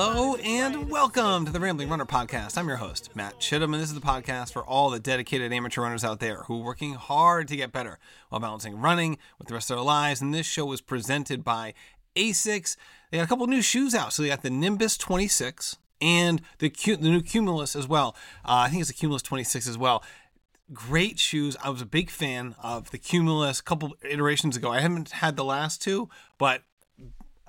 Hello and welcome to the Rambling Runner Podcast. I'm your host, Matt Chittum, and this is the podcast for all the dedicated amateur runners out there who are working hard to get better while balancing running with the rest of their lives. And this show is presented by ASICS. They got a couple new shoes out. So they got the Nimbus 26 and the, the new Cumulus as well. Uh, I think it's the Cumulus 26 as well great shoes. I was a big fan of the Cumulus a couple iterations ago. I haven't had the last two, but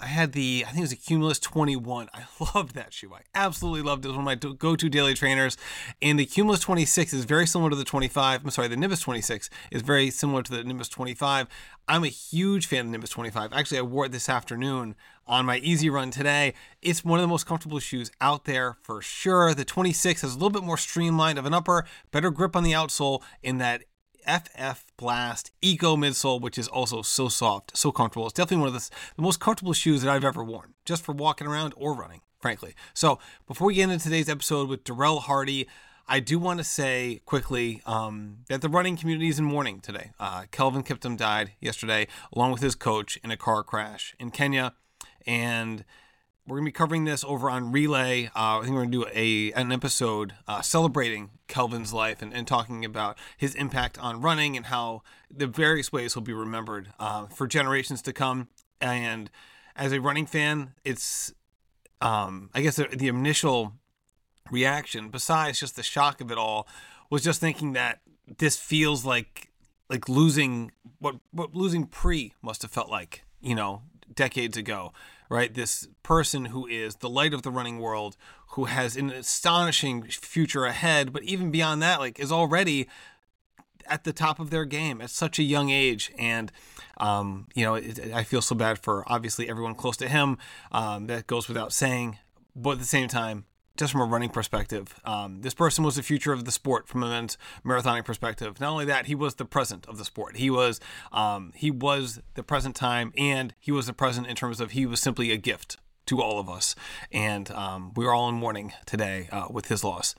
I had the, I think it was a Cumulus 21. I loved that shoe. I absolutely loved it. It was one of my go to daily trainers. And the Cumulus 26 is very similar to the 25. I'm sorry, the Nimbus 26 is very similar to the Nimbus 25. I'm a huge fan of the Nimbus 25. Actually, I wore it this afternoon on my easy run today. It's one of the most comfortable shoes out there for sure. The 26 has a little bit more streamlined of an upper, better grip on the outsole, in that FF Blast Eco midsole, which is also so soft, so comfortable. It's definitely one of the, the most comfortable shoes that I've ever worn, just for walking around or running, frankly. So before we get into today's episode with Duriel Hardy, I do want to say quickly um, that the running community is in mourning today. Uh, Kelvin Kiptum died yesterday, along with his coach, in a car crash in Kenya. And we're to be covering this over on Relay. Uh, I think we're to do a an episode uh, celebrating Kelvin's life and, and talking about his impact on running and how the various ways he'll be remembered uh, for generations to come. And as a running fan, it's, um, I guess, the, the initial reaction, besides just the shock of it all, was just thinking that this feels like like losing what what losing pre must have felt like, you know, decades ago right? This person who is the light of the running world, who has an astonishing future ahead, but even beyond that, like is already at the top of their game at such a young age. And, um, you know, it, I feel so bad for obviously everyone close to him. Um, that goes without saying. But at the same time, just from a running perspective. Um, this person was the future of the sport from a men's marathoning perspective. Not only that, he was the present of the sport. He was um, he was the present time, and he was the present in terms of he was simply a gift to all of us. And um, we are all in mourning today uh, with his loss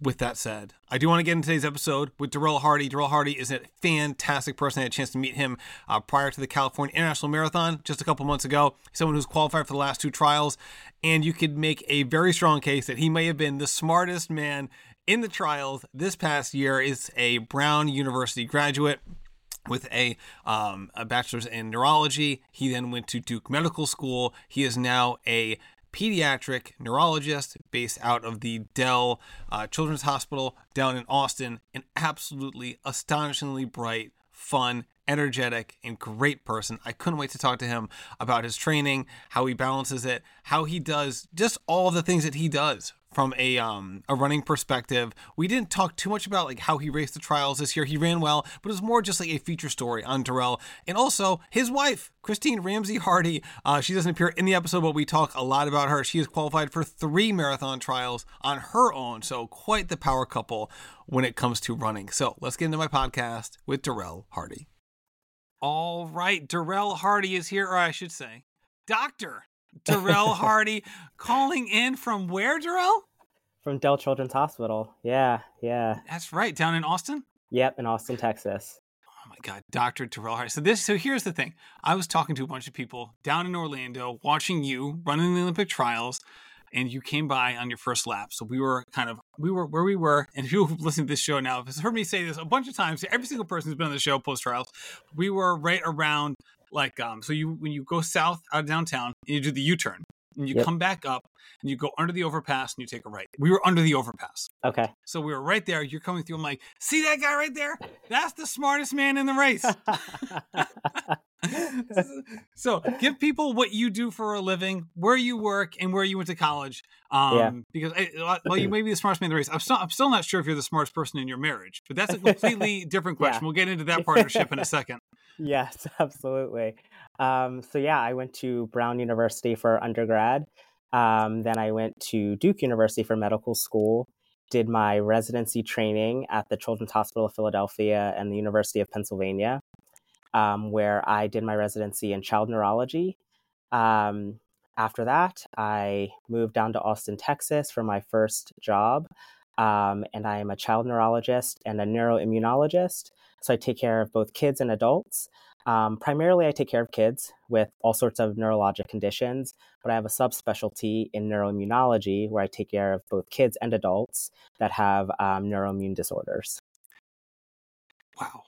with that said, I do want to get into today's episode with Duriel Hardy. Duriel Hardy is a fantastic person. I had a chance to meet him uh, prior to the California International Marathon just a couple months ago. Someone who's qualified for the last two trials, and you could make a very strong case that he may have been the smartest man in the trials this past year. Is a Brown University graduate with a, um, a bachelor's in neurology. He then went to Duke Medical School. He is now a pediatric neurologist based out of the Dell uh, Children's Hospital down in Austin. An absolutely astonishingly bright, fun, energetic, and great person. I couldn't wait to talk to him about his training, how he balances it, how he does just all the things that he does from a um a running perspective. We didn't talk too much about like how he raced the trials this year. He ran well, but it was more just like a feature story on Duriel and also his wife, Christine Ramsey Hardy. Uh, she doesn't appear in the episode, but we talk a lot about her. She has qualified for three marathon trials on her own, so quite the power couple when it comes to running. So let's get into my podcast with Duriel Hardy. All right, Duriel Hardy is here, or I should say, Doctor Duriel Hardy calling in from where, Duriel? From Dell Children's Hospital. Yeah, yeah. That's right, down in Austin? Yep, in Austin, Texas. Oh my God, Dr. Duriel Hardy. So this so here's the thing. I was talking to a bunch of people down in Orlando, watching you running the Olympic trials, and you came by on your first lap. So we were kind of we were where we were, and if you listen to this show now, have heard me say this a bunch of times. Every single person who's been on the show post trials, we were right around like um so you when you go south out of downtown you do the u-turn and you yep. come back up and you go under the overpass and you take a right. We were under the overpass. Okay. So we were right there. You're coming through. I'm like see that guy right there? That's the smartest man in the race. So give people what you do for a living where you work and where you went to college um yeah. because uh, well you may be the smartest man in the race. I'm still, I'm still not sure if you're the smartest person in your marriage but that's a completely different question. Yeah. we'll get into that partnership in a second yes, absolutely. Um, so yeah, I went to Brown University for undergrad. Um, then I went to Duke University for medical school. Did my residency training at the Children's Hospital of Philadelphia and the University of Pennsylvania, um, where I did my residency in child neurology. Um, after that, I moved down to Austin, Texas for my first job. Um, and I am a child neurologist and a neuroimmunologist. So I take care of both kids and adults. Um, primarily, I take care of kids with all sorts of neurologic conditions, but I have a subspecialty in neuroimmunology where I take care of both kids and adults that have um, neuroimmune disorders. Wow.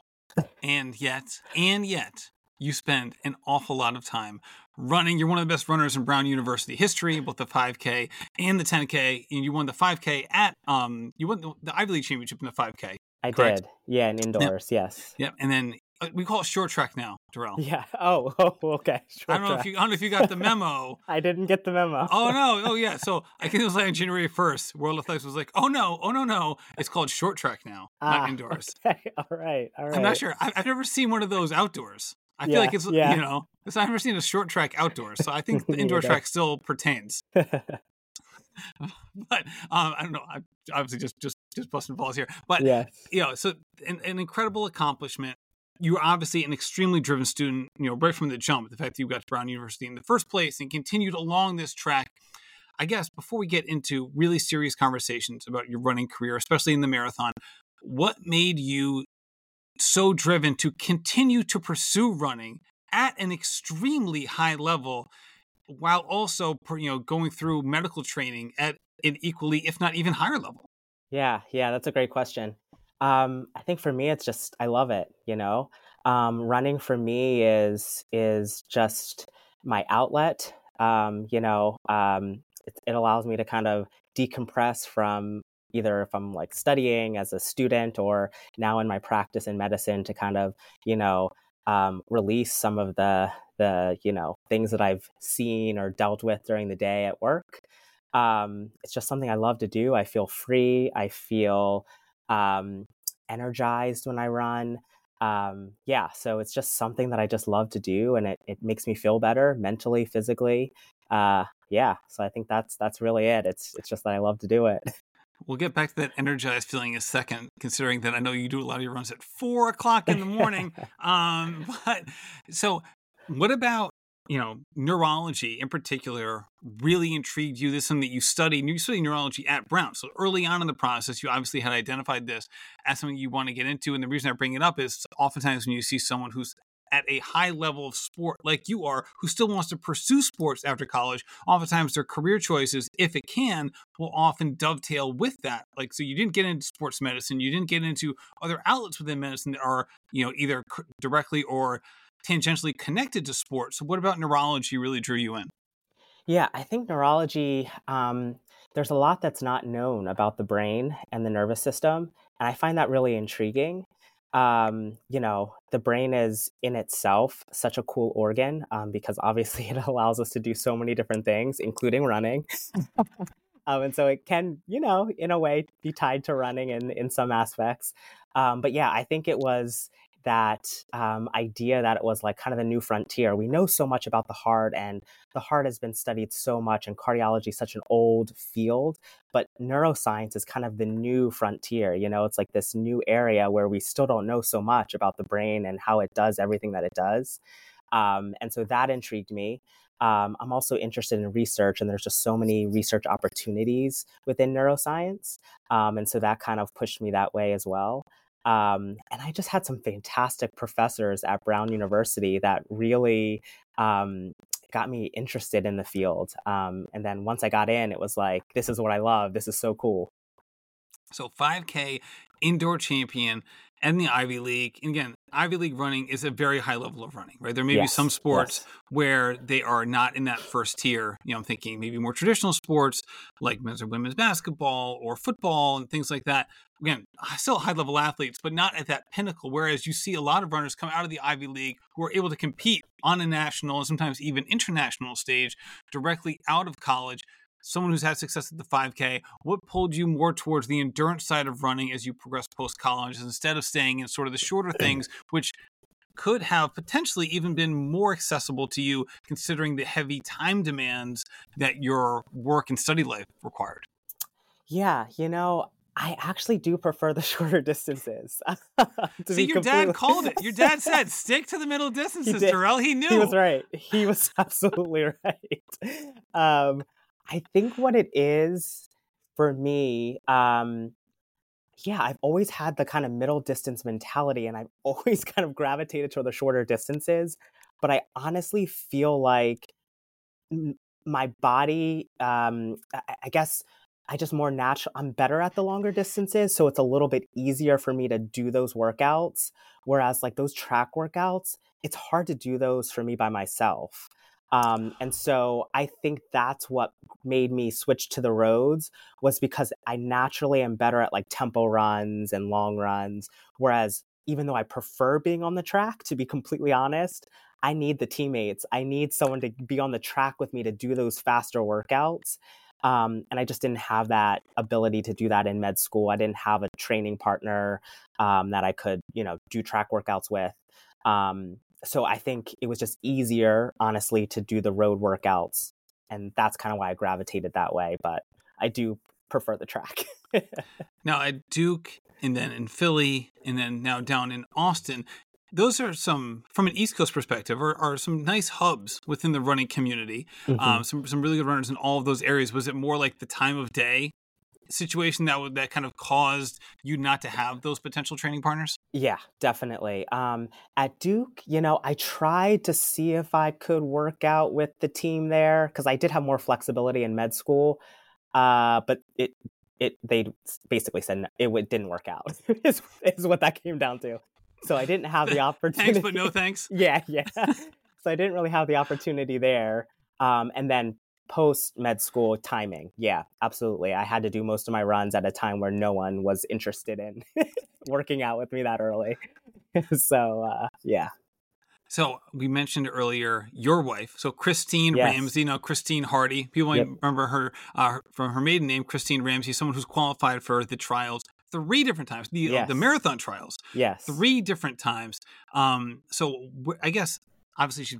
and yet, and yet, you spend an awful lot of time running. You're one of the best runners in Brown University history, both the 5K and the 10K. And you won the 5K at um you won the Ivy League championship in the 5K. I correct? did. Yeah, and indoors. Yep. Yes. Yep. And then uh, we call it short track now, Duriel. Yeah. Oh. Oh. Okay. Short I don't know if you. I don't know if you got the memo. I didn't get the memo. oh no. Oh yeah. So I think it was like on January first. World Athletics was like, oh no, oh no, no. It's called short track now, ah, not indoors. Okay. All right. All right. I'm not sure. I've, I've never seen one of those outdoors. I feel like it's yeah. you know, I've never seen a short track outdoors, so I think the indoor track still pertains. but um, I don't know. I obviously just just just busting balls here, but yeah, you know, so an, an incredible accomplishment. You're obviously an extremely driven student, you know, right from the jump. The fact that you got to Brown University in the first place and continued along this track. I guess before we get into really serious conversations about your running career, especially in the marathon, what made you so driven to continue to pursue running at an extremely high level while also you know going through medical training at an equally if not even higher level. Yeah yeah that's a great question. Um, i think for me it's just i love it you know? Um, running for me is is just my outlet. Um, you know um, it, it allows me to kind of decompress from either if I'm like studying as a student or now in my practice in medicine to kind of, you know, um, release some of the the you know things that I've seen or dealt with during the day at work. Um, it's just something I love to do. I feel free. I feel um, energized when I run. Um, yeah, so it's just something that I just love to do, and it it makes me feel better mentally, physically. Uh, yeah, so I think that's that's really it. It's it's just that I love to do it. We'll get back to that energized feeling in a second, considering that I know you do a lot of your runs at four o'clock in the morning. um, but so, what about you know neurology in particular really intrigued you? This is something that you studied. You studied neurology at Brown, so early on in the process, you obviously had identified this as something you want to get into. And the reason I bring it up is oftentimes when you see someone who's at a high level of sport like you are, who still wants to pursue sports after college, oftentimes their career choices, if it can, will often dovetail with that. Like, so you didn't get into sports medicine, you didn't get into other outlets within medicine that are, you know, either directly or tangentially connected to sports. So, what about neurology really drew you in? Yeah, I think neurology, um, there's a lot that's not known about the brain and the nervous system. And I find that really intriguing um, you know, the brain is in itself such a cool organ um, because obviously it allows us to do so many different things, including running. um, and so it can, you know, in a way, be tied to running in in some aspects. Um, but yeah, I think it was that um, idea that it was like kind of the new frontier. We know so much about the heart, and the heart has been studied so much, and cardiology is such an old field. But neuroscience is kind of the new frontier. You know, it's like this new area where we still don't know so much about the brain and how it does everything that it does. Um, and so that intrigued me. Um, I'm also interested in research, and there's just so many research opportunities within neuroscience. Um, and so that kind of pushed me that way as well. Um, and I just had some fantastic professors at Brown University that really um, got me interested in the field. Um, and then once I got in, it was like, this is what I love. This is so cool. So 5K indoor champion and the Ivy League. And again, Ivy League running is a very high level of running, right? There may yes, be some sports yes. where they are not in that first tier. You know, I'm thinking maybe more traditional sports like men's or women's basketball or football and things like that. Again, still high level athletes, but not at that pinnacle. Whereas you see a lot of runners come out of the Ivy League who are able to compete on a national and sometimes even international stage directly out of college someone who's had success at the 5K, what pulled you more towards the endurance side of running as you progress post college instead of staying in sort of the shorter things, which could have potentially even been more accessible to you considering the heavy time demands that your work and study life required? Yeah, you know, I actually do prefer the shorter distances. See, your dad called it. Your dad said, stick to the middle distances, Duriel. He knew. He was right. He was absolutely right. Um, I think what it is for me, um, yeah, I've always had the kind of middle distance mentality and I've always kind of gravitated toward the shorter distances. But I honestly feel like my body, um, I, I guess I just more natural, I'm better at the longer distances. So it's a little bit easier for me to do those workouts. Whereas like those track workouts, it's hard to do those for me by myself. Um, and so I think that's what made me switch to the roads was because I naturally am better at like tempo runs and long runs. Whereas even though I prefer being on the track, to be completely honest, I need the teammates. I need someone to be on the track with me to do those faster workouts. Um, and I just didn't have that ability to do that in med school. I didn't have a training partner um, that I could, you know, do track workouts with. Um, so I think it was just easier, honestly, to do the road workouts. And that's kind of why I gravitated that way. But I do prefer the track. now at Duke and then in Philly and then now down in Austin, those are some from an East Coast perspective are, are some nice hubs within the running community. Mm-hmm. Um, some some really good runners in all of those areas. Was it more like the time of day situation that would that kind of caused you not to have those potential training partners? Yeah, definitely. Um, at Duke, you know, I tried to see if I could work out with the team there because I did have more flexibility in med school, uh, but it it they basically said no, it didn't work out. is is what that came down to. So I didn't have the opportunity. thanks, but no thanks. yeah, yeah. so I didn't really have the opportunity there. Um, and then post med school timing. Yeah, absolutely. I had to do most of my runs at a time where no one was interested in working out with me that early. so, uh, yeah. So we mentioned earlier your wife, so Christine yes. Ramsey. Now Christine Hardy, people might yep. remember her uh, from her maiden name, Christine Ramsey, someone who's qualified for the trials three different times, the yes. the marathon trials. Yes, three different times. Um, so I guess obviously she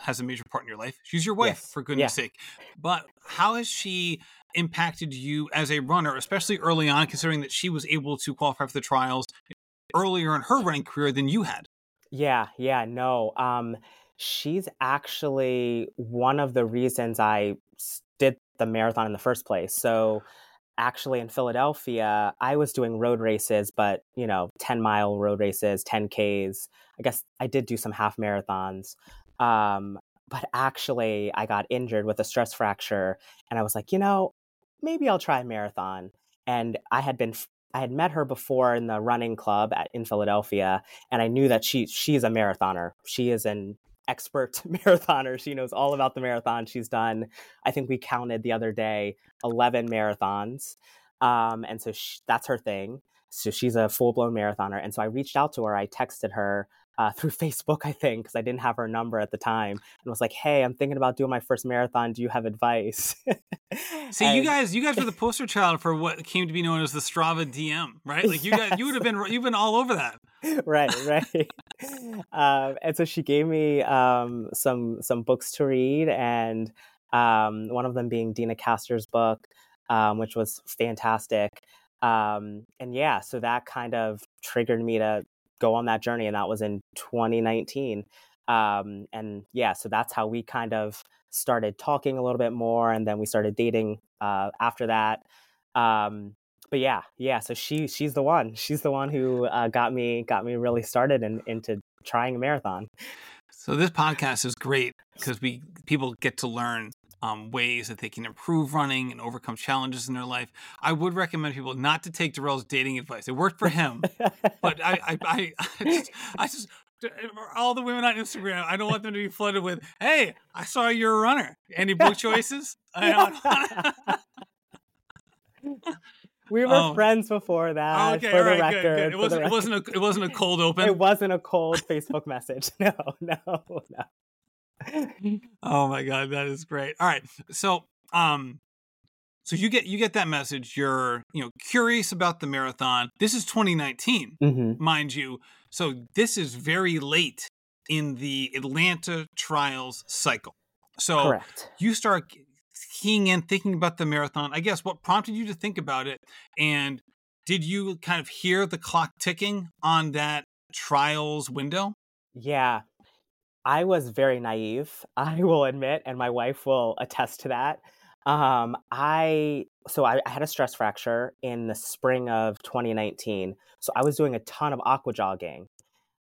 has a major part in your life. She's your wife, yes. for goodness yeah. sake. But how has she impacted you as a runner, especially early on, considering that she was able to qualify for the trials earlier in her running career than you had? Yeah, yeah, no. Um, she's actually one of the reasons I did the marathon in the first place. So actually in Philadelphia, I was doing road races, but you know, 10 mile road races, 10Ks. I guess I did do some half marathons. Um, but actually, I got injured with a stress fracture, and I was like, you know, maybe I'll try a marathon. And I had been I had met her before in the running club at, in Philadelphia, and I knew that she she's a marathoner. She is an expert marathoner. She knows all about the marathon. She's done, I think we counted the other day, 11 marathons. Um, and so she, that's her thing. So she's a full blown marathoner. And so I reached out to her. I texted her uh, through Facebook, I think, because I didn't have her number at the time, and was like, "Hey, I'm thinking about doing my first marathon. Do you have advice?" See, and... you guys, you guys were the poster child for what came to be known as the Strava DM, right? Like you yes. guys, you would have been, you've been all over that. right, right. um, and so she gave me um, some some books to read, and um, one of them being Deena Kastor's book, um, which was fantastic. Um, and yeah, so that kind of triggered me to go on that journey, and that was in 2019. Um, and yeah, so that's how we kind of started talking a little bit more, and then we started dating uh, after that. Um, but yeah, yeah. So she she's the one. She's the one who uh, got me got me really started in, into trying a marathon. So this podcast is great because we people get to learn um, ways that they can improve running and overcome challenges in their life. I would recommend people not to take Duriel's dating advice. It worked for him, but I, I, I, I, just, I just, all the women on Instagram, I don't want them to be flooded with, "Hey, I saw you're a runner. Any book choices?" We were oh. friends before that. Okay, for the right, record, good, good. It wasn't. It wasn't a. It wasn't a cold open. It wasn't a cold Facebook message. No, no, no oh my god, that is great. All right, so um, so you get you get that message. You're you know curious about the marathon. This is 2019, mm-hmm. mind you. So this is very late in the Atlanta trials cycle. So Correct. you start keying in, thinking about the marathon. I guess what prompted you to think about it, and did you kind of hear the clock ticking on that trials window? Yeah, I was very naive, I will admit, and my wife will attest to that. Um, I so I, I, had a stress fracture in the spring of 2019. So I was doing a ton of aqua jogging.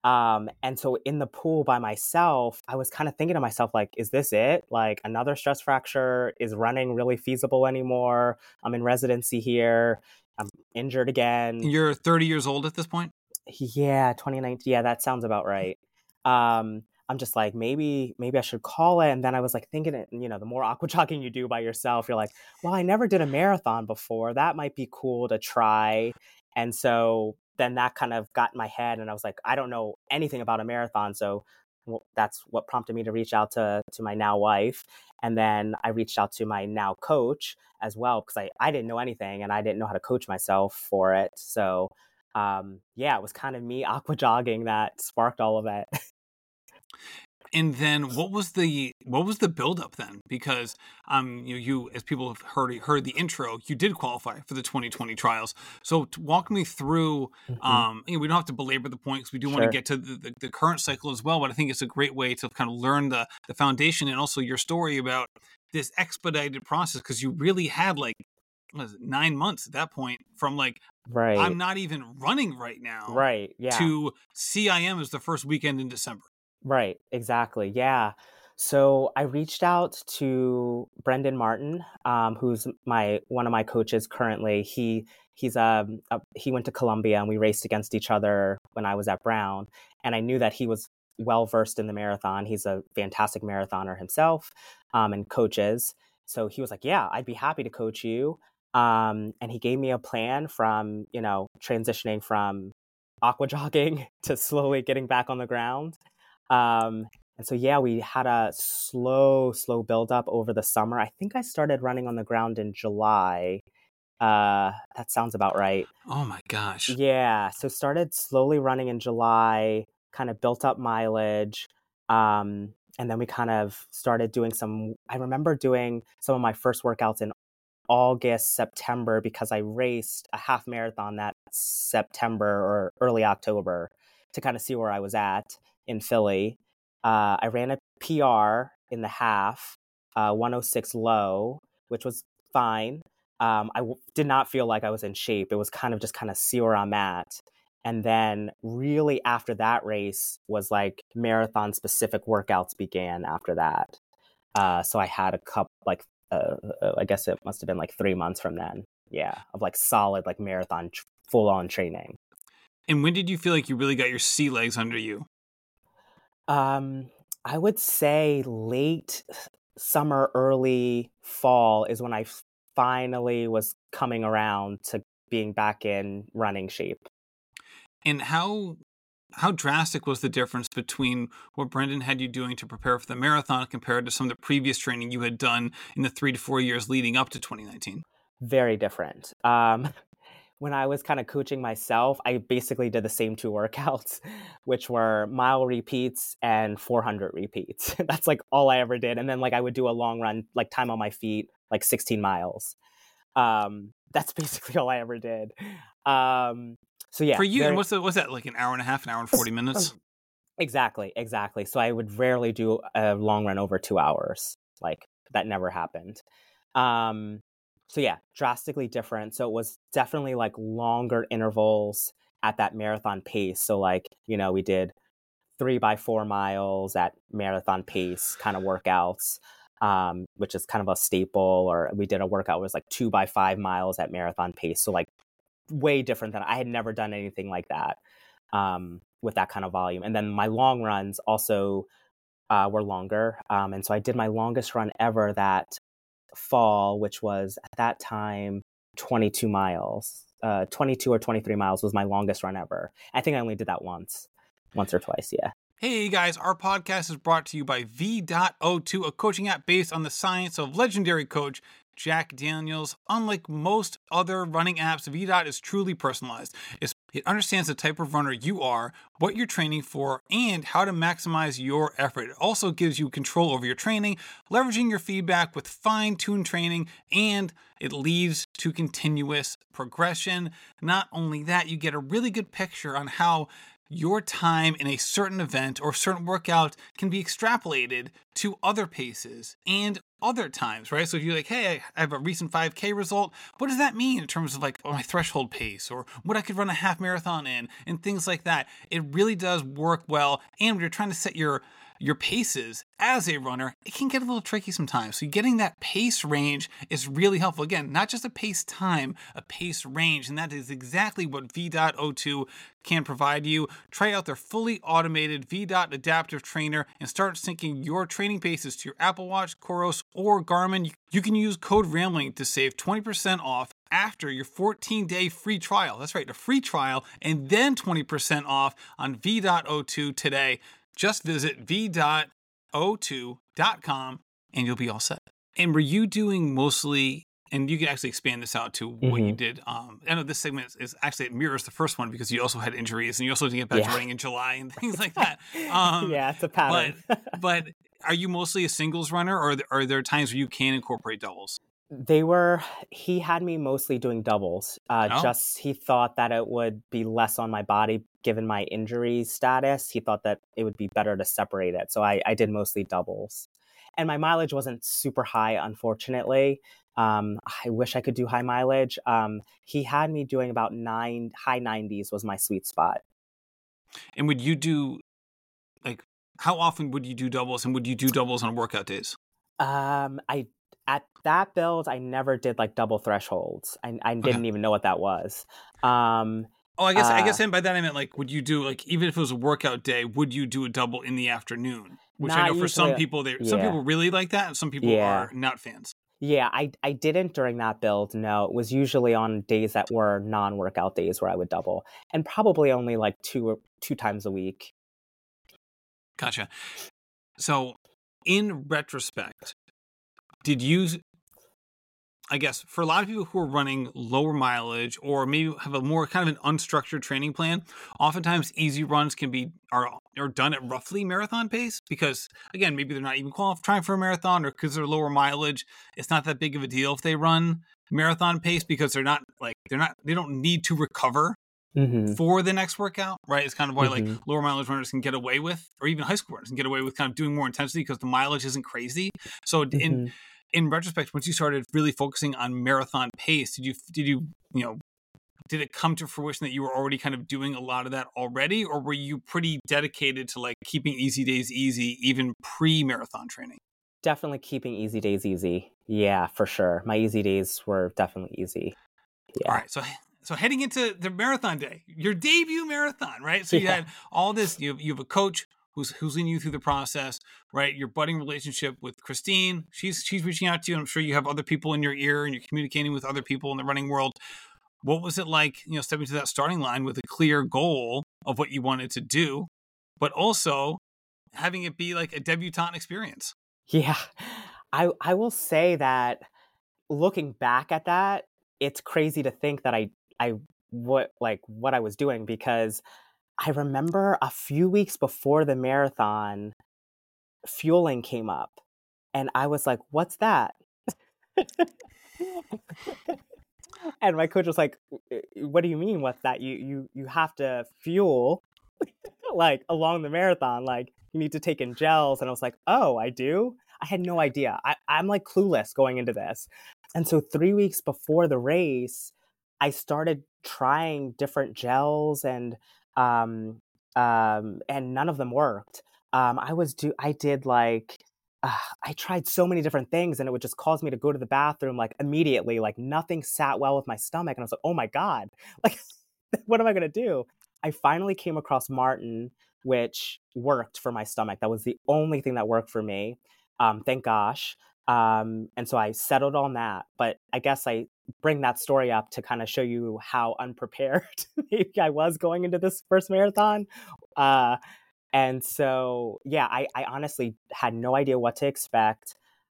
Um, and so in the pool by myself, I was kind of thinking to myself, like, is this it? Like another stress fracture? Is running really feasible anymore? I'm in residency here. I'm injured again. You're 30 years old at this point? Yeah, 2019. Yeah, that sounds about right. Um, I'm just like maybe maybe I should call it. And then I was like thinking it, you know, the more aqua jogging you do by yourself, you're like, well, I never did a marathon before. That might be cool to try. And so then that kind of got in my head, and I was like, I don't know anything about a marathon, so that's what prompted me to reach out to to my now wife, and then I reached out to my now coach as well because I I didn't know anything and I didn't know how to coach myself for it. So um, yeah, it was kind of me aqua jogging that sparked all of it. and then what was the what was the buildup then? Because um, you you as people have heard heard the intro, you did qualify for the 2020 trials. So walk me through. Mm-hmm. Um, you know, we don't have to belabor the point because we do sure. want to get to the, the, the, current cycle as well. But I think it's a great way to kind of learn the the foundation and also your story about this expedited process because you really had like it, nine months at that point from like right i'm not even running right now right yeah to cim is the first weekend in december Right, exactly. Yeah. So I reached out to Brendan Martin, um, who's my one of my coaches currently. He he's um a, he went to Columbia and we raced against each other when I was at Brown, and I knew that he was well versed in the marathon. He's a fantastic marathoner himself, um, and coaches. So he was like, "Yeah, I'd be happy to coach you." Um, and he gave me a plan from you know transitioning from aqua jogging to slowly getting back on the ground um, and so, yeah, we had a slow, slow build up over the summer. I think I started running on the ground in July. Uh, that sounds about right. Oh my gosh. Yeah. So, started slowly running in July, kind of built up mileage. Um, and then we kind of started doing some, I remember doing some of my first workouts in August, September, because I raced a half marathon that September or early October to kind of see where I was at in Philly. Uh, I ran a PR in the half, uh, 106 low, which was fine. Um, I w- did not feel like I was in shape. It was kind of just kind of see where I'm at. And then, really, after that race, was like marathon specific workouts began after that. Uh, so I had a couple, like, uh, uh, I guess it must have been like three months from then. Yeah, of like solid, like marathon, tr- full on training. And when did you feel like you really got your sea legs under you? Um, I would say late summer, early fall is when I finally was coming around to being back in running shape. And how how drastic was the difference between what Brendan had you doing to prepare for the marathon compared to some of the previous training you had done in the three to four years leading up to 2019? Very different. Um, when I was kind of coaching myself, I basically did the same two workouts, which were mile repeats and 400 repeats. That's like all I ever did. And then like I would do a long run, like time on my feet, like 16 miles. Um, that's basically all I ever did. Um, so yeah. For you, and what's the, what's that like an hour and a half, an hour and 40 minutes? Exactly, exactly. So I would rarely do a long run over two hours. Like that never happened. Um, so yeah, drastically different. So it was definitely like longer intervals at that marathon pace. So like, you know, we did three by four miles at marathon pace kind of workouts, um, which is kind of a staple. Or we did a workout was like two by five miles at marathon pace. So like way different than I had never done anything like that um, with that kind of volume. And then my long runs also uh, were longer. Um, and so I did my longest run ever that fall, which was at that time 22 miles. Uh, 22 or 23 miles was my longest run ever. I think I only did that once, once or twice. Yeah. Hey guys, our podcast is brought to you by VDOT O2, a coaching app based on the science of legendary coach Jack Daniels. Unlike most other running apps, VDOT is truly personalized. It's, it understands the type of runner you are, what you're training for, and how to maximize your effort. It also gives you control over your training, leveraging your feedback with fine tuned training, and it leads to continuous progression. Not only that, you get a really good picture on how your time in a certain event or certain workout can be extrapolated to other paces and other times, right? So if you're like, hey, I have a recent 5K result, what does that mean in terms of like oh, my threshold pace or what I could run a half marathon in and things like that? It really does work well. And when you're trying to set your your paces as a runner, it can get a little tricky sometimes. So getting that pace range is really helpful. Again, not just a pace time, a pace range, and that is exactly what VDOT O2 can provide you. Try out their fully automated VDOT Adaptive Trainer and start syncing your training paces to your Apple Watch, Coros, or Garmin. You can use code RAMBLING to save 20% off after your 14 day free trial. That's right, a free trial, and then 20% off on VDOT O2 today. Just visit vdoto2.com and you'll be all set. And were you doing mostly, and you can actually expand this out to what mm-hmm. you did. Um, I know this segment is, is, actually, it mirrors the first one because you also had injuries and you also didn't get back yeah. to running in July and things like that. Um, yeah, it's a pattern. but, but are you mostly a singles runner or are there times where you can incorporate doubles? They were, he had me mostly doing doubles. Uh, oh. Just he thought that it would be less on my body given my injury status. He thought that it would be better to separate it. So I, I did mostly doubles. And my mileage wasn't super high, unfortunately. Um, I wish I could do high mileage. Um, he had me doing about nine, high 90s was my sweet spot. And would you do, like, how often would you do doubles and would you do doubles on workout days? Um, I at that build, I never did like double thresholds. I, I didn't okay. even know what that was. Um, oh, I guess uh, I guess and by that I meant like, would you do like even if it was a workout day, would you do a double in the afternoon? Which I know for some people, they yeah. some people really like that, and some people yeah. are not fans. Yeah, I I didn't during that build. No, it was usually on days that were non-workout days where I would double, and probably only like two two times a week. Gotcha. So, in retrospect, did you I guess for a lot of people who are running lower mileage or maybe have a more kind of an unstructured training plan, oftentimes easy runs can be are are done at roughly marathon pace because again, maybe they're not even qualifying for a marathon or because they're lower mileage, it's not that big of a deal if they run marathon pace because they're not like they're not they don't need to recover Mm-hmm. for the next workout, right? It's kind of why mm-hmm. like lower mileage runners can get away with, or even high school runners can get away with kind of doing more intensity because the mileage isn't crazy. So mm-hmm. in in retrospect, once you started really focusing on marathon pace, did you did you you know did it come to fruition that you were already kind of doing a lot of that already, or were you pretty dedicated to like keeping easy days easy even pre marathon training? Definitely keeping easy days easy. Yeah, for sure. My easy days were definitely easy. Yeah. All right, so so heading into the marathon day, your debut marathon, right? So you yeah. had all this. You have, you have a coach who's who's leading you through the process, right? Your budding relationship with Christine, she's she's reaching out to you. I'm sure you have other people in your ear and you're communicating with other people in the running world. What was it like, you know, stepping to that starting line with a clear goal of what you wanted to do, but also having it be like a debutante experience? Yeah. I I will say that looking back at that, it's crazy to think that I I what like what I was doing because I remember a few weeks before the marathon, fueling came up, and I was like, "What's that?" and my coach was like, uh, uh, "What do you mean? What's that? You you you have to fuel like along the marathon. Like you need to take in gels." And I was like, "Oh, I do." I had no idea. I, I'm like clueless going into this. And so three weeks before the race, I started trying different gels and um, um, and none of them worked. Um, I was do I did like uh, I tried so many different things, and it would just cause me to go to the bathroom like immediately. Like nothing sat well with my stomach, and I was like, "Oh my god! Like, what am I gonna do?" I finally came across Maurten, which worked for my stomach. That was the only thing that worked for me. Um, thank gosh. Um, and so I settled on that. But I guess I bring that story up to kind of show you how unprepared maybe I was going into this first marathon. Uh, and so, yeah, I, I honestly had no idea what to expect.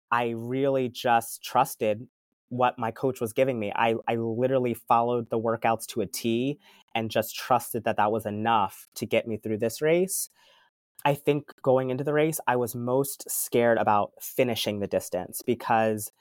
I really just trusted what my coach was giving me. I, I literally followed the workouts to a T and just trusted that that was enough to get me through this race. I think going into the race, I was most scared about finishing the distance because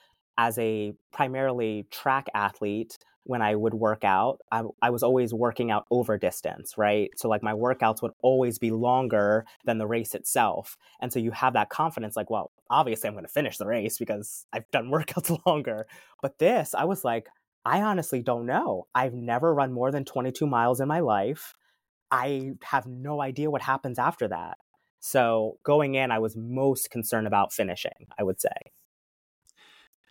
as a primarily track athlete, when I would work out, I, I was always working out over distance, right? So like my workouts would always be longer than the race itself. And so you have that confidence, like, well, obviously I'm going to finish the race because I've done workouts longer. But this, I was like, I honestly don't know. I've never run more than 22 miles in my life. I have no idea what happens after that. So going in, I was most concerned about finishing, I would say.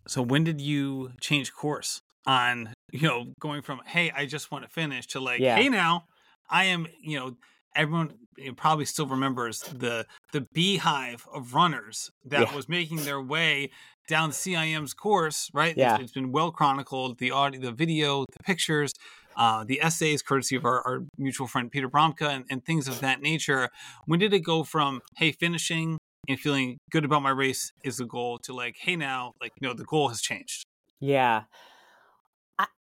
So when did you change course on, you know, going from, hey, I just want to finish to like, yeah. hey, now I am, you know, everyone probably still remembers the the beehive of runners that yeah. was making their way down CIM's course, right? Yeah. it's, it's been well chronicled, the audio, the video, the pictures, uh, the essays, courtesy of our, our mutual friend Peter Bromka, and, and, things of that nature. When did it go from hey, finishing and feeling good about my race is the goal to like hey, now like you know the goal has changed? Yeah.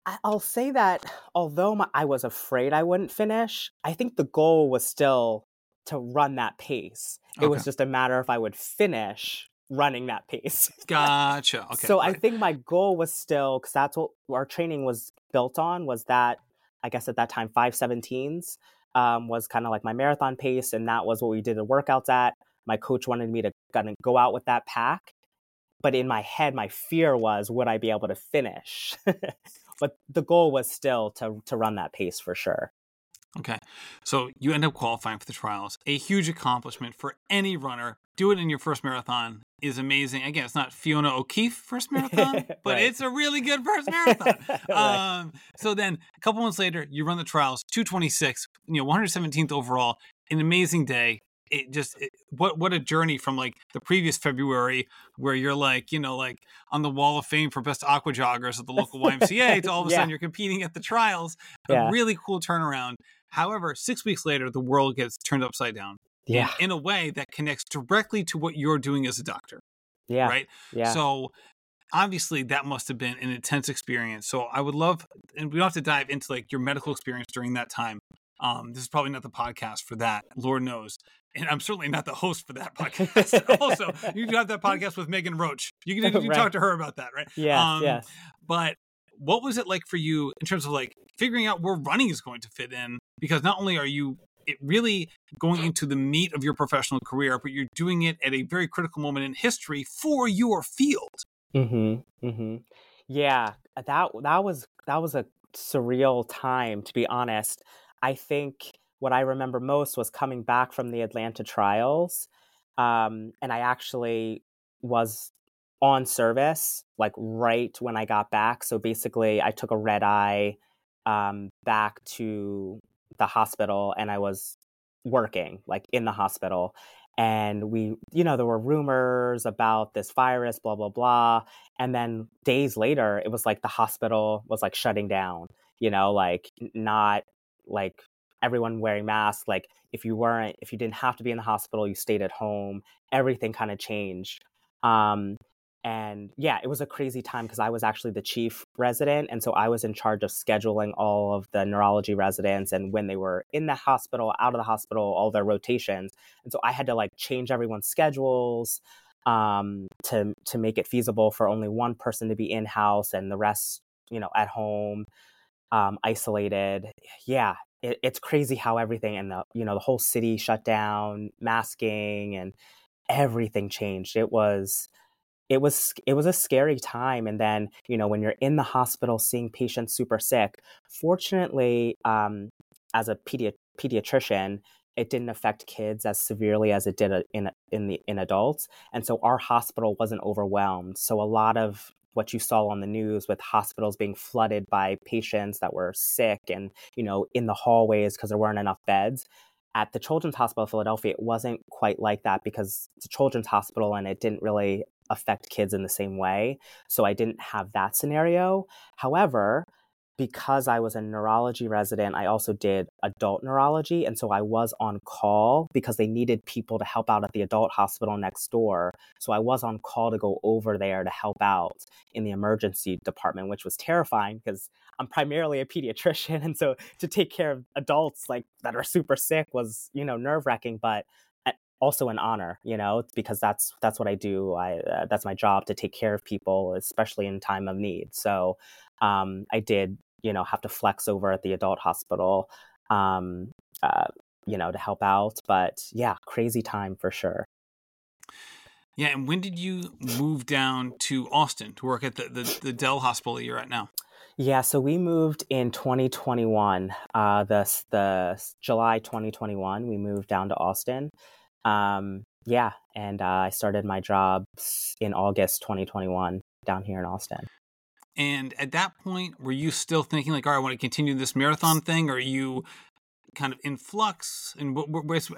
I, i'll say that although my, I was afraid I wouldn't finish, I think the goal was still to run that pace. It okay. was just a matter if I would finish running that pace. gotcha. Okay. So right. I think my goal was still because that's what our training was built on was that I guess at that time, 517s um, was kind of like my marathon pace. And that was what we did the workouts at. My coach wanted me to kind of go out with that pack. But in my head, my fear was, would I be able to finish? but the goal was still to, to run that pace for sure. Okay. So you end up qualifying for the trials. A huge accomplishment for any runner. Do it in your first marathon is amazing. Again, it's not Fiona O'Keeffe first marathon, but right. it's a really good first marathon. right. um, so then a couple months later, you run the trials, 226, you know, 117th overall, an amazing day. It just it, what what a journey from like the previous February where you're like you know like on the wall of fame for best aqua joggers at the local YMCA to all of a yeah. sudden you're competing at the trials. A yeah. really cool turnaround. However, six weeks later, the world gets turned upside down. Yeah. In, in a way that connects directly to what you're doing as a doctor. Yeah. Right. Yeah. So obviously that must have been an intense experience. So I would love, and we don't have to dive into like your medical experience during that time. Um, this is probably not the podcast for that, Lord knows. And I'm certainly not the host for that podcast. also, you do have that podcast with Megan Roche. You can you right. talk to her about that, right? Yeah. Um, yes. But what was it like for you in terms of like figuring out where running is going to fit in? Because not only are you it really going into the meat of your professional career, but you're doing it at a very critical moment in history for your field. Mm-hmm. Mm-hmm. Yeah, that that was that was a surreal time to be honest. I think what I remember most was coming back from the Atlanta trials, um, and I actually was on service like right when I got back. So basically, I took a red eye um, back to the hospital, and I was working like in the hospital. And we, you know, there were rumors about this virus, blah, blah, blah. And then days later, it was like the hospital was like shutting down, you know, like not like everyone wearing masks. Like if you weren't, if you didn't have to be in the hospital, you stayed at home. Everything kind of changed. Um, and yeah, it was a crazy time because I was actually the chief resident. And so I was in charge of scheduling all of the neurology residents and when they were in the hospital, out of the hospital, all their rotations. And so I had to like change everyone's schedules um, to to make it feasible for only one person to be in house and the rest, you know, at home, um, isolated. Yeah, it, it's crazy how everything and the you know the whole city shut down, masking, and everything changed. It was it was it was a scary time. And then you know when you're in the hospital seeing patients super sick fortunately um, as a pedi- pediatrician it didn't affect kids as severely as it did uh, in in the in adults. And so our hospital wasn't overwhelmed. So a lot of what you saw on the news with hospitals being flooded by patients that were sick and you know in the hallways because there weren't enough beds at the Children's Hospital of Philadelphia, it wasn't quite like that because it's a children's hospital and it didn't really affect kids in the same way. So I didn't have that scenario. However, because I was a neurology resident, I also did adult neurology. And so I was on call because they needed people to help out at the adult hospital next door. So I was on call to go over there to help out in the emergency department, which was terrifying because I'm primarily a pediatrician. And so to take care of adults like that are super sick was, you know, nerve wracking. But also an honor you know because that's that's what i do i uh, that's my job to take care of people especially in time of need so um, i did you know, have to flex over at the adult hospital, um, uh, you know, to help out. But yeah, crazy time for sure. Yeah, and when did you move down to Austin to work at the, the, the Dell hospital that you're at now? Yeah, so we moved in 2021. Uh, the the July 2021, we moved down to Austin. Um, yeah, and uh, I started my job in August 2021 down here in Austin. And at that point, were you still thinking like, all right, I want to continue this marathon thing, or are you kind of in flux? And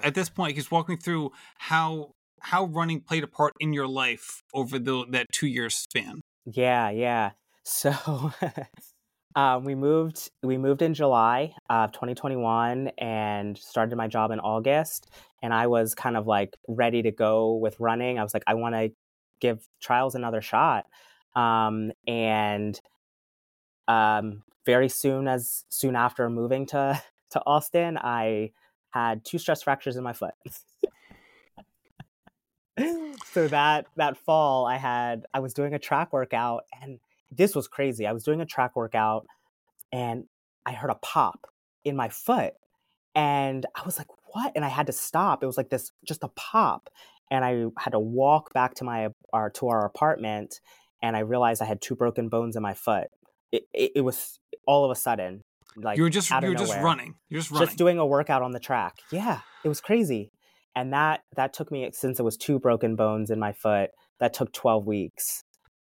at this point, just walk me through how how running played a part in your life over the that two year span. Yeah, yeah. So um, we moved we moved in July of 2021 and started my job in August. And I was kind of like ready to go with running. I was like, I want to give trials another shot. Um, and um, very soon as soon after moving to to Austin, I had two stress fractures in my foot. so that that fall I had I was doing a track workout and this was crazy. I was doing a track workout and I heard a pop in my foot and I was like, "What?" And I had to stop. It was like this just a pop and I had to walk back to my our to our apartment and I realized I had two broken bones in my foot. It, it, it was all of a sudden like you were just you were just running. You're just running. Just doing a workout on the track. Yeah, it was crazy and that that took me since it was two broken bones in my foot that took 12 weeks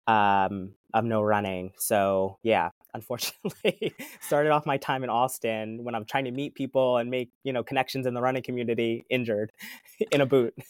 um, of no running so yeah unfortunately started off my time in austin when i'm trying to meet people and make you know connections in the running community injured in a boot.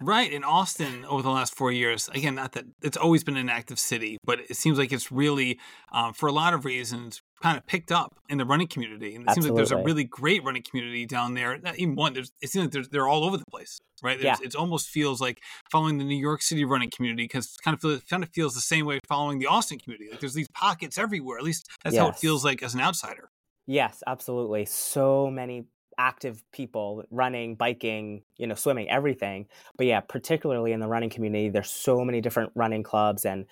Right in austin over the last four years again not that it's always been an active city but it seems like it's really um, for a lot of reasons kind of picked up in the running community, and it Absolutely. seems like there's a really great running community down there. Not even one. There's it seems like they're all over the place, right? There's, yeah. It almost feels like following the New York City running community because it kind of feels, kind of feels the same way following the Austin community. Like there's these pockets everywhere. At least that's yes. how it feels like as an outsider. Yes, absolutely. So many active people running, biking, you know, swimming, everything. But yeah, particularly in the running community, there's so many different running clubs and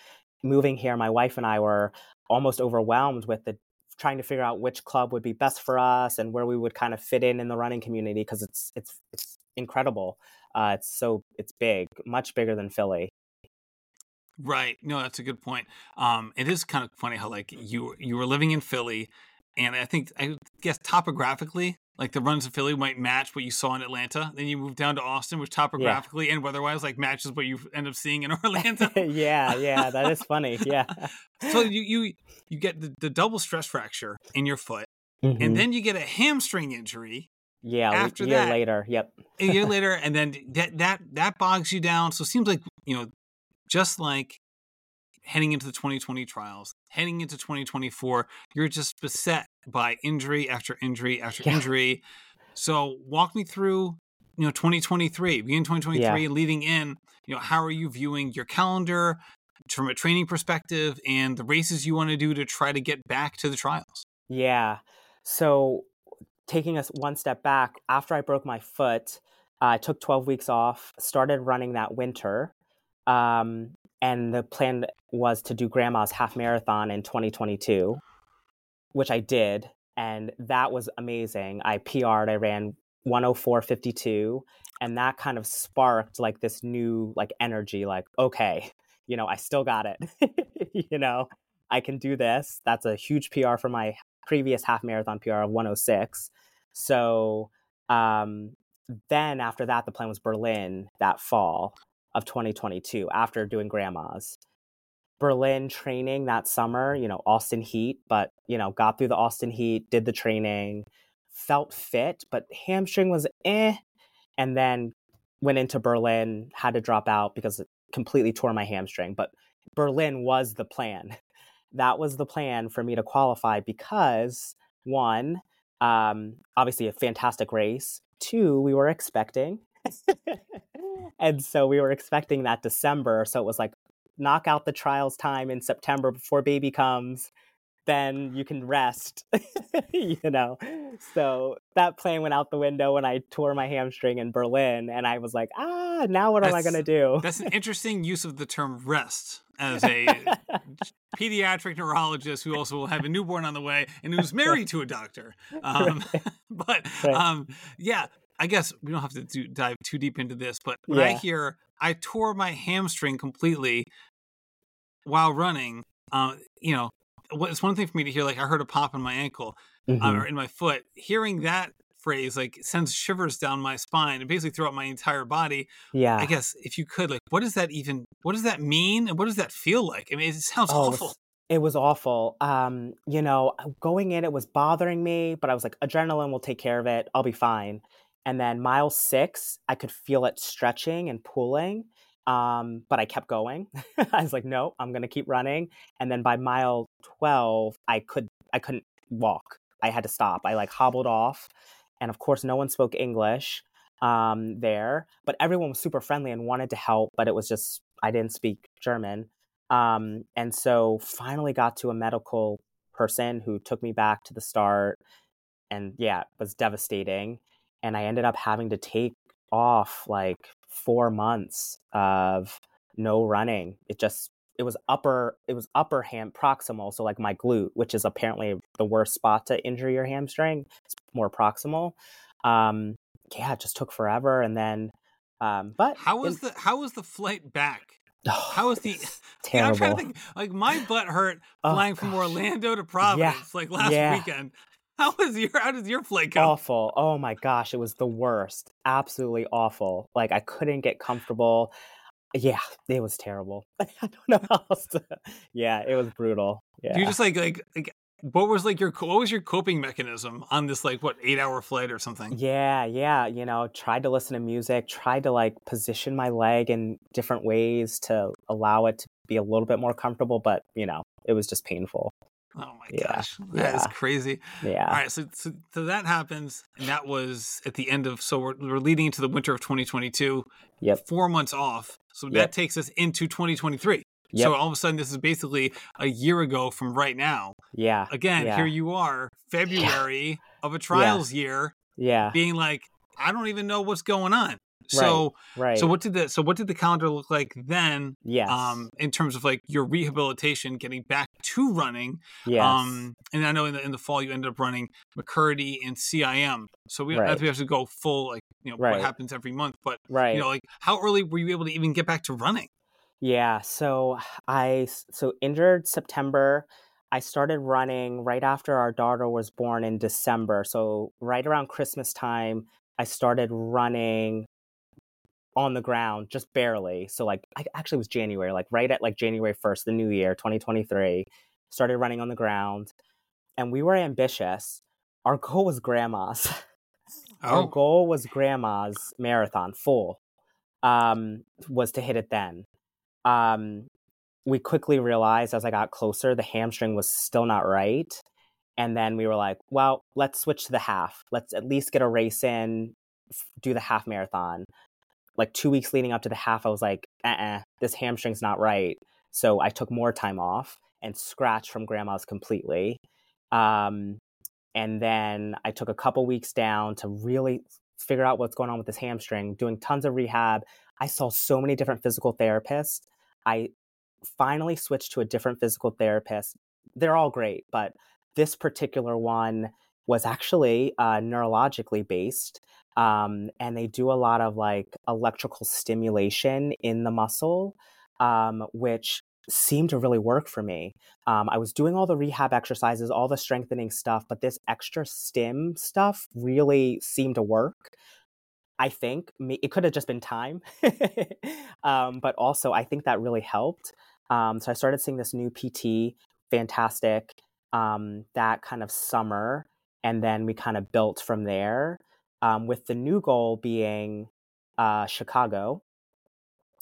moving here my wife and I were almost overwhelmed with the trying to figure out which club would be best for us and where we would kind of fit in in the running community because it's it's it's incredible. Uh, it's so it's big, much bigger than Philly. Right. No, that's a good point. Um, it is kind of funny how like you you were living in Philly, and I think I guess topographically like the runs of Philly might match what you saw in Atlanta. Then you move down to Austin, which topographically yeah. and weather-wise like matches what you end up seeing in Orlando. yeah, yeah, that is funny. Yeah. so you you you get the, the double stress fracture in your foot, mm-hmm. and then you get a hamstring injury. Yeah, after a year that, later. Yep. a year later, and then that that that bogs you down. So it seems like you know, just like heading into the 2020 trials, heading into 2024, you're just beset by injury after injury after yeah. injury. So walk me through, you know, 2023, beginning 2023, yeah. leading in, you know, how are you viewing your calendar from a training perspective and the races you want to do to try to get back to the trials? Yeah. So taking us one step back, after I broke my foot, uh, I took 12 weeks off, started running that winter. Um, and the plan was to do grandma's half marathon in 2022 which i did and that was amazing. I pr'd i ran 104.52 and that kind of sparked like this new like energy like okay you know i still got it. You know i can do this. That's a huge pr for my previous half marathon pr of 106 so um then after that the plan was berlin that fall of 2022 after doing grandma's. Berlin training that summer, you know, Austin heat, but, you know, got through the Austin heat, did the training, felt fit, but hamstring was eh. And then went into Berlin, had to drop out because it completely tore my hamstring. But Berlin was the plan. That was the plan for me to qualify because one, um, obviously a fantastic race. Two, we were expecting and so we were expecting that December. So it was like knock out the trials time in September before baby comes. Then you can rest, you know. So that plan went out the window when I tore my hamstring in Berlin, and I was like, ah, now what am I going to do? That's an interesting use of the term rest as a pediatric neurologist who also will have a newborn on the way and who's married to a doctor. Um, but Right. um, yeah, I guess we don't have to do, dive too deep into this. But when I hear I tore my hamstring completely while running, uh, you know, it's one thing for me to hear like I heard a pop in my ankle uh, Mhm. or in my foot. Hearing that phrase like sends shivers down my spine and basically throughout my entire body. yeah. I guess if you could, like, what does that even? What does that mean? And what does that feel like? I mean, it sounds Oh, awful. It was awful. Um, you know, going in, it was bothering me, but I was like, adrenaline will take care of it. I'll be fine. And then mile six, I could feel it stretching and pulling. Um, but I kept going. I was like, no, I'm gonna keep running. And then by mile 12, I could I couldn't walk. I had to stop. I like hobbled off. And of course, no one spoke English um, there, but everyone was super friendly and wanted to help. But it was just, I didn't speak German. Um, and so finally got to a medical person who took me back to the start. And yeah, it was devastating. And I ended up having to take off like four months of no running. It just, it was upper, it was upper ham proximal. So like my glute, which is apparently the worst spot to injure your hamstring, it's more proximal. Um, yeah, it just took forever. And then, um, but How was in- the How was the flight back? How was the? Yeah, I'm terrible? trying to think. Like my butt hurt Oh, flying from. Orlando to Providence like last Yeah. weekend. How was your? How did your flight go? awful. Oh my gosh, it was the worst. Absolutely awful. Like I couldn't get comfortable. Yeah, it was terrible. I don't know how else to. Yeah, it was brutal. Yeah. Do you just like like like what was like your what was your coping mechanism on this like what eight hour flight or something? Yeah, yeah, you know, tried to listen to music, tried to like position my leg in different ways to allow it to be a little bit more comfortable, but you know, it was just painful. Oh my Yeah, gosh, that is yeah. crazy. Yeah. All right, so, so so that happens, and that was at the end of. So we're we're leading into the winter of 2022. Yep. Four months off, so that takes us into 2023. Yep. So all of a sudden, this is basically a year ago from right now. yeah. Again, Yeah. here you are, February of a trials year, Yeah. being like, I don't even know what's going on. So Right. so what did the so what did the calendar look like then? yes. Um, in terms of like your rehabilitation, getting back to running. yes. Um, and I know in the in the fall you ended up running McKirdy and CIM. So we Right. we have to go full like you know what happens every month. But right. you know like how early were you able to even get back to running? Yeah, so I so injured September. I started running right after our daughter was born in December. So right around Christmas time, I started running on the ground just barely. So like I actually it was January, like right at like January 1st, the new year, 2023. Started running on the ground and we were ambitious. Our goal was grandma's. Our Oh, goal was grandma's marathon full. Um, was to hit it then. Um, we quickly realized as I got closer, the hamstring was still not right. And then we were like, well, let's switch to the half. Let's at least get a race in, do the half marathon. Like two weeks leading up to the half, I was like, uh uh this hamstring's not right. So I took more time off and scratched from grandma's completely. Um, and then I took a couple weeks down to really figure out what's going on with this hamstring, doing tons of rehab. I saw so many different physical therapists. I finally switched to a different physical therapist. They're all great, but this particular one was actually uh, neurologically based. Um, and they do a lot of like electrical stimulation in the muscle, um, which seemed to really work for me. Um, I was doing all the rehab exercises, all the strengthening stuff, but this extra stim stuff really seemed to work. I think it could have just been time, um, but also I think that really helped. Um, so I started seeing this new PT, fantastic, um, that kind of summer, and then we kind of built from there. Um, with the new goal being uh, Chicago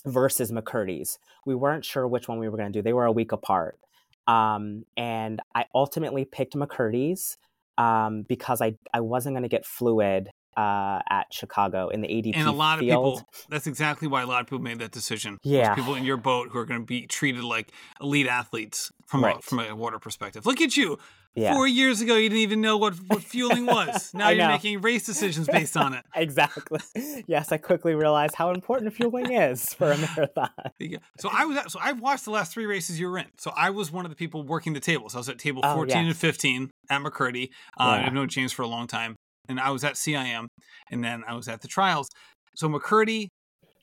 versus McKirdy's. We weren't sure which one we were going to do. They were a week apart. Um, and I ultimately picked McKirdy's um, because I, I wasn't going to get fluid uh, at Chicago in the ADP and a lot of field. people. That's exactly why a lot of people made that decision. Yeah. There's people in your boat who are going to be treated like elite athletes from a, from a water perspective. Look at you. Yeah. Four years ago, you didn't even know what, what fueling was. Now you're know. making race decisions based on it. exactly. Yes, I quickly realized how important fueling is for a marathon. Yeah. So I was at, so I've watched the last three races you were in. So I was one of the people working the tables. I was at table Oh, 14 and 15 at McKirdy. Uh, Yeah. I've known James for a long time, and I was at CIM, and then I was at the trials. So McKirdy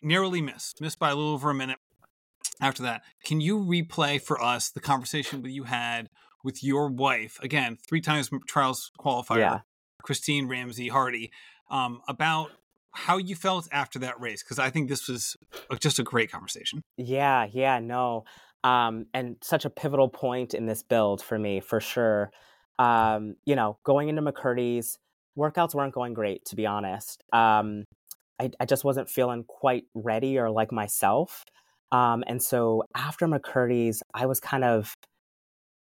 narrowly missed, missed by a little over a minute. After that, can you replay for us the conversation that you had with your wife again, three times trials qualifier, Yeah. Christine Ramsey Hardy, um, about how you felt after that race? Because I think this was just a great conversation. Yeah, yeah, no. Um, and such a pivotal point in this build for me, for sure. Um, you know, going into McKirdy's, workouts weren't going great, to be honest. Um, I, I just wasn't feeling quite ready or like myself. Um, and so after McKirdy's, I was kind of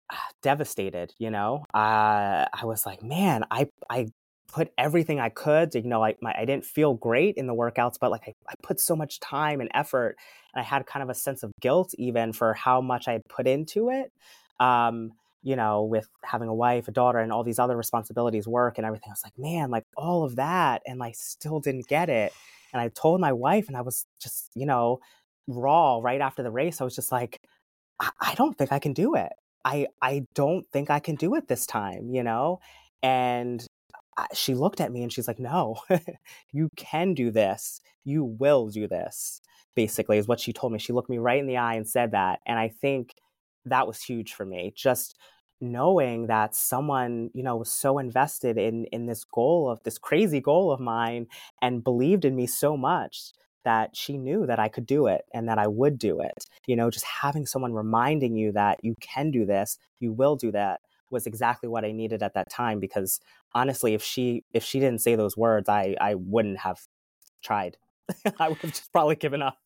devastated, you know? Uh, I was like, man, I, I put everything I could. You know, like my, I didn't feel great in the workouts, but like I, I put so much time and effort and I had kind of a sense of guilt even for how much I had put into it. Um, you know, with having a wife, a daughter, and all these other responsibilities, work and everything. I was like, man, like all of that, and I still didn't get it. And I told my wife, and I was just, you know, raw right after the race. I was just like, I, I don't think I can do it. I I don't think I can do it this time, you know. And I, she looked at me and she's like, "No, you can do this. You will do this." Basically, is what she told me. She looked me right in the eye and said that, and I think that was huge for me. Just knowing that someone, you know, was so invested in in this goal of this crazy goal of mine and believed in me so much that she knew that I could do it and that I would do it. You know, just having someone reminding you that you can do this, you will do that was exactly what I needed at that time because honestly, if she if she didn't say those words, I I wouldn't have tried. I would have just probably given up.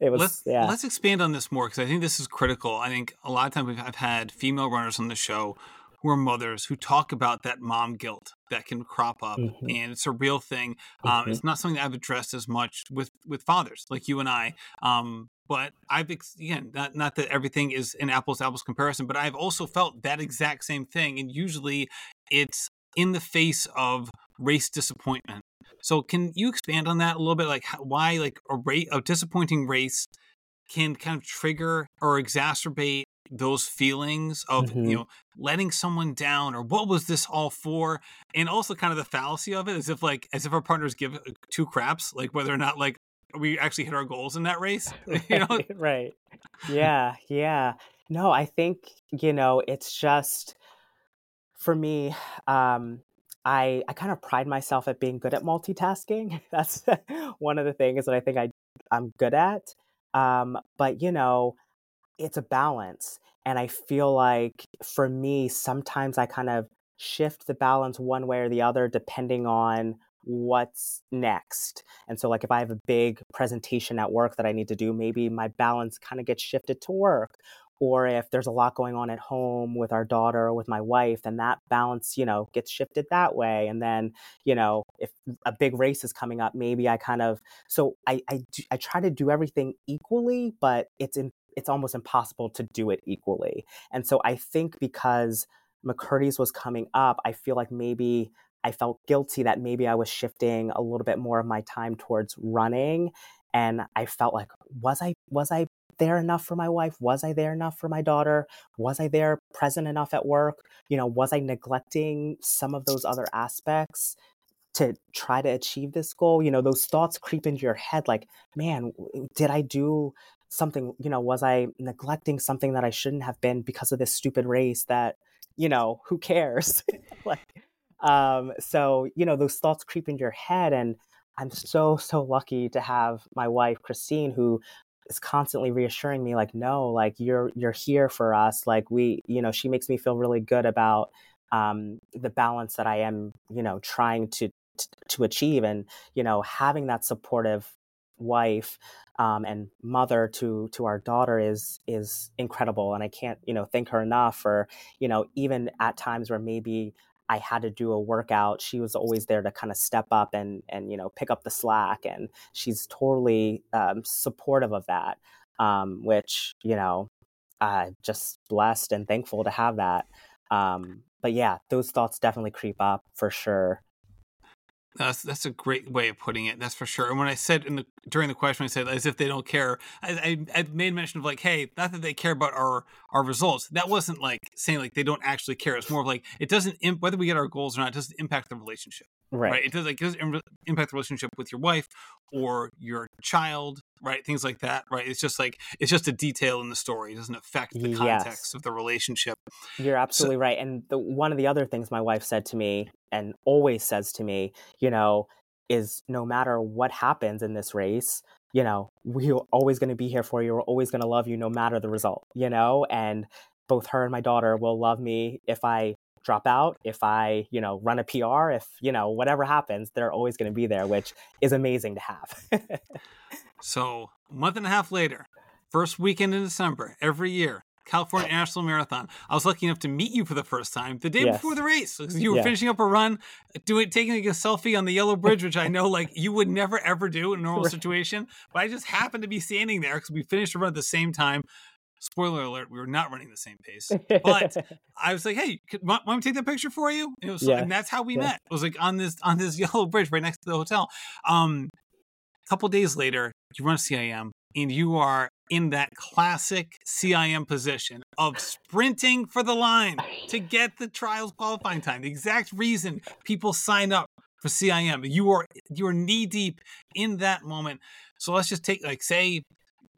It was let's, yeah. let's expand on this more because I think this is critical. I think a lot of times we've, I've had female runners on the show who are mothers who talk about that mom guilt that can crop up, Mhm. and it's a real thing. Um, Mhm. It's not something that I've addressed as much with with fathers like you and I. Um, but I've again not not that everything is an apples to apples comparison, but I've also felt that exact same thing, and usually it's in the face of race disappointment. So can you expand on that a little bit? Like how, why like a rate of disappointing race can kind of trigger or exacerbate those feelings of Mhm. you know letting someone down or what was this all for and also kind of the fallacy of it as if like as if our partners give two craps like whether or not like we actually hit our goals in that race you know right, right. Yeah, yeah. No, I think, you know, it's just for me, um, I I kind of pride myself at being good at multitasking. That's one of the things that I think I I'm good at. Um, but you know, it's a balance. And I feel like for me, sometimes I kind of shift the balance one way or the other depending on what's next. And so, like, if I have a big presentation at work that I need to do, maybe my balance kind of gets shifted to work. Or if there's a lot going on at home with our daughter or with my wife, then that balance, you know, gets shifted that way. And then, you know, if a big race is coming up, maybe I kind of so I I, do, I try to do everything equally, but it's in, it's almost impossible to do it equally. And so I think because McKirdy's was coming up, I feel like maybe I felt guilty that maybe I was shifting a little bit more of my time towards running. And I felt like, was I was I there enough for my wife? Was I there enough for my daughter? Was I there present enough at work? You know, was I neglecting some of those other aspects to try to achieve this goal? You know, those thoughts creep into your head like, man, did I do something, you know, was I neglecting something that I shouldn't have been because of this stupid race that, you know, who cares? like um so, you know, those thoughts creep into your head and I'm so so lucky to have my wife Christine who is constantly reassuring me like no like you're you're here for us like we you know she makes me feel really good about um the balance that I am you know trying to to, to achieve and you know having that supportive wife um, and mother to to our daughter is is incredible and i can't you know thank her enough for you know even at times where maybe i had to do a workout she was always there to kind of step up and and you know pick up the slack and she's totally um, supportive of that um, which you know uh, just blessed and thankful to have that um, but yeah, those thoughts definitely creep up for sure. That's that's a great way of putting it. That's for sure. And when I said in the during the question, I said as if they don't care. I, I, I made mention of like, hey, not that they care about our our results. That wasn't like saying like they don't actually care. It's more of like it doesn't whether we get our goals or not. It doesn't impact the relationship. Right. right? It does like it doesn't impact the relationship with your wife or your child, right? Things like that, right? It's just like it's just a detail in the story. It doesn't affect the context yes. of the relationship. You're absolutely so, right. And the, one of the other things my wife said to me and always says to me, you know, is no matter what happens in this race, you know, we're always going to be here for you. We're always going to love you no matter the result, you know? And both her and my daughter will love me if I drop out, if I, you know, run a PR, if, you know, whatever happens, they're always going to be there, which is amazing to have. so, a month and a half later, first weekend in December, every year, California National Marathon. I was lucky enough to meet you for the first time the day yes. before the race. You were yeah. finishing up a run, doing taking a selfie on the yellow bridge, which I know like you would never ever do in a normal situation. But I just happened to be standing there because we finished the run at the same time spoiler alert, we were not running the same pace. But I was like, hey, could, want, want me to take that picture for you? And, was, yeah. and that's how we yeah. met. It was like on this on this yellow bridge right next to the hotel. Um, a couple days later, you run a CIM and you are in that classic CIM position of sprinting for the line to get the trials qualifying time. The exact reason people sign up for CIM. You are you are knee deep in that moment. So let's just take like say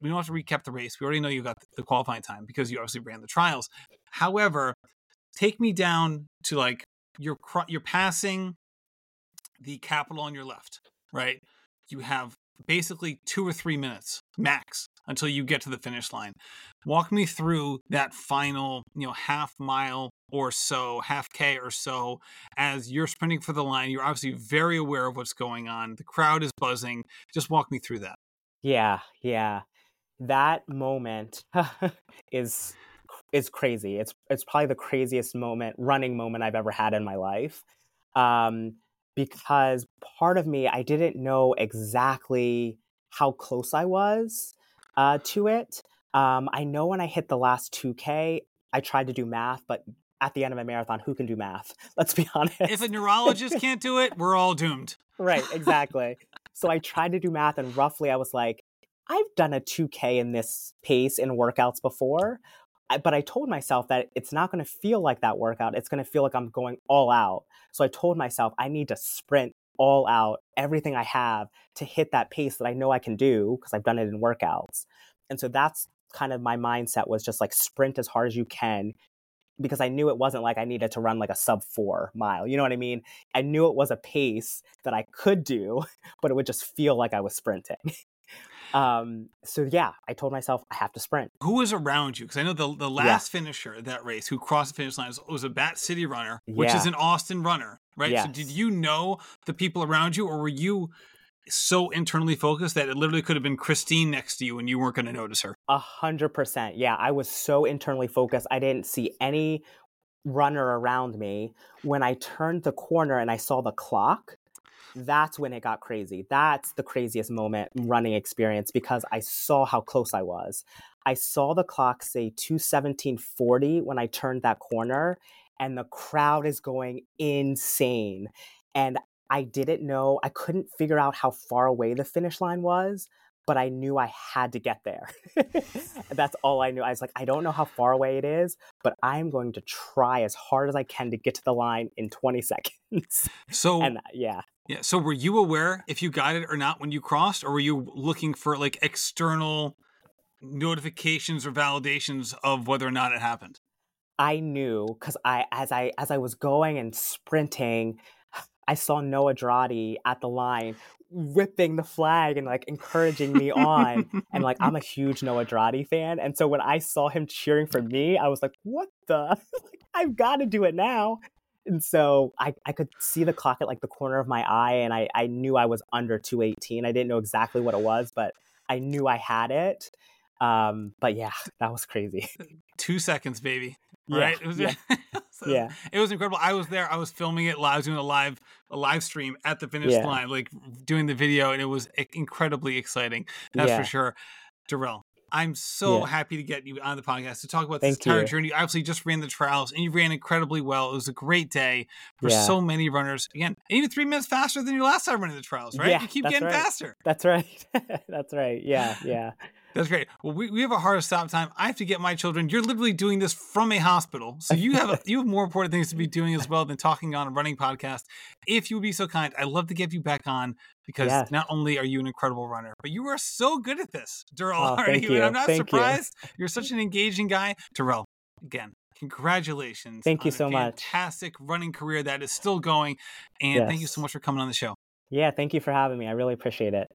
we don't have to recap the race. We already know you got the qualifying time because you obviously ran the trials. However, take me down to like you're you're passing the capital on your left, right? You have basically two or three minutes max until you get to the finish line. Walk me through that final, you know, half mile or so, half K or so, as you're sprinting for the line. You're obviously very aware of what's going on. The crowd is buzzing. Just walk me through that. Yeah, yeah that moment is is crazy. It's it's probably the craziest moment, running moment I've ever had in my life. Um, because part of me, I didn't know exactly how close I was uh, to it. Um, I know when I hit the last 2K, I tried to do math, but at the end of a marathon, who can do math? Let's be honest. If a neurologist can't do it, we're all doomed. Right, exactly. so I tried to do math, and roughly I was like, I've done a 2K in this pace in workouts before, but I told myself that it's not going to feel like that workout. It's going to feel like I'm going all out. So I told myself I need to sprint all out, everything I have to hit that pace that I know I can do because I've done it in workouts. And so that's kind of my mindset was just like sprint as hard as you can because I knew it wasn't like I needed to run like a sub four mile. You know what I mean? I knew it was a pace that I could do, but it would just feel like I was sprinting. Um, so yeah, I told myself I have to sprint. Who was around you? Because I know the the last yeah. finisher that race who crossed the finish line was, was a Bat City runner, which yeah. is an Austin runner, right? Yes. So did you know the people around you, or were you so internally focused that it literally could have been Christine next to you and you weren't going to notice her? A hundred percent. Yeah, I was so internally focused. I didn't see any runner around me. When I turned the corner and I saw the clock, that's when it got crazy. That's the craziest moment running experience because I saw how close I was. I saw the clock say 21740 when I turned that corner and the crowd is going insane. And I didn't know, I couldn't figure out how far away the finish line was, but I knew I had to get there. That's all I knew. I was like, I don't know how far away it is, but I'm going to try as hard as I can to get to the line in 20 seconds. So, and uh, yeah. Yeah. So were you aware if you got it or not when you crossed, or were you looking for like external notifications or validations of whether or not it happened? I knew because I as I as I was going and sprinting, I saw Noah Droddy at the line whipping the flag and like encouraging me on. and like I'm a huge Noah Droddy fan. And so when I saw him cheering for me, I was like, what the? I've got to do it now and so I, I could see the clock at like the corner of my eye and I, I knew I was under 218. I didn't know exactly what it was, but I knew I had it. Um, but yeah, that was crazy. Two seconds, baby. Right? Yeah, it yeah. So yeah. It was incredible. I was there. I was filming it live, I was doing a live a live stream at the finish yeah. line, like doing the video, and it was incredibly exciting. That's yeah. for sure. Duriel, I'm so Yeah. happy to get you on the podcast to talk about Thank this entire you. journey. You obviously just ran the trials and you ran incredibly well. It was a great day for Yeah. so many runners. Again, even three minutes faster than your last time running the trials, right? Yeah, you keep getting right. faster. That's right. That's right. Yeah, yeah. That's great. Well, we, we have a hard stop time. I have to get my children. You're literally doing this from a hospital, so you have a, you have more important things to be doing as well than talking on a running podcast. If you would be so kind, I'd love to get you back on because Yeah. not only are you an incredible runner, but you are so good at this, Duriel. Oh, thank you. I'm not Thank surprised. You. are such an engaging guy, Duriel. Again, congratulations. Thank you so much. Fantastic running career that is still going, and thank you so much for coming on the show. Yeah, thank you for having me. I really appreciate it.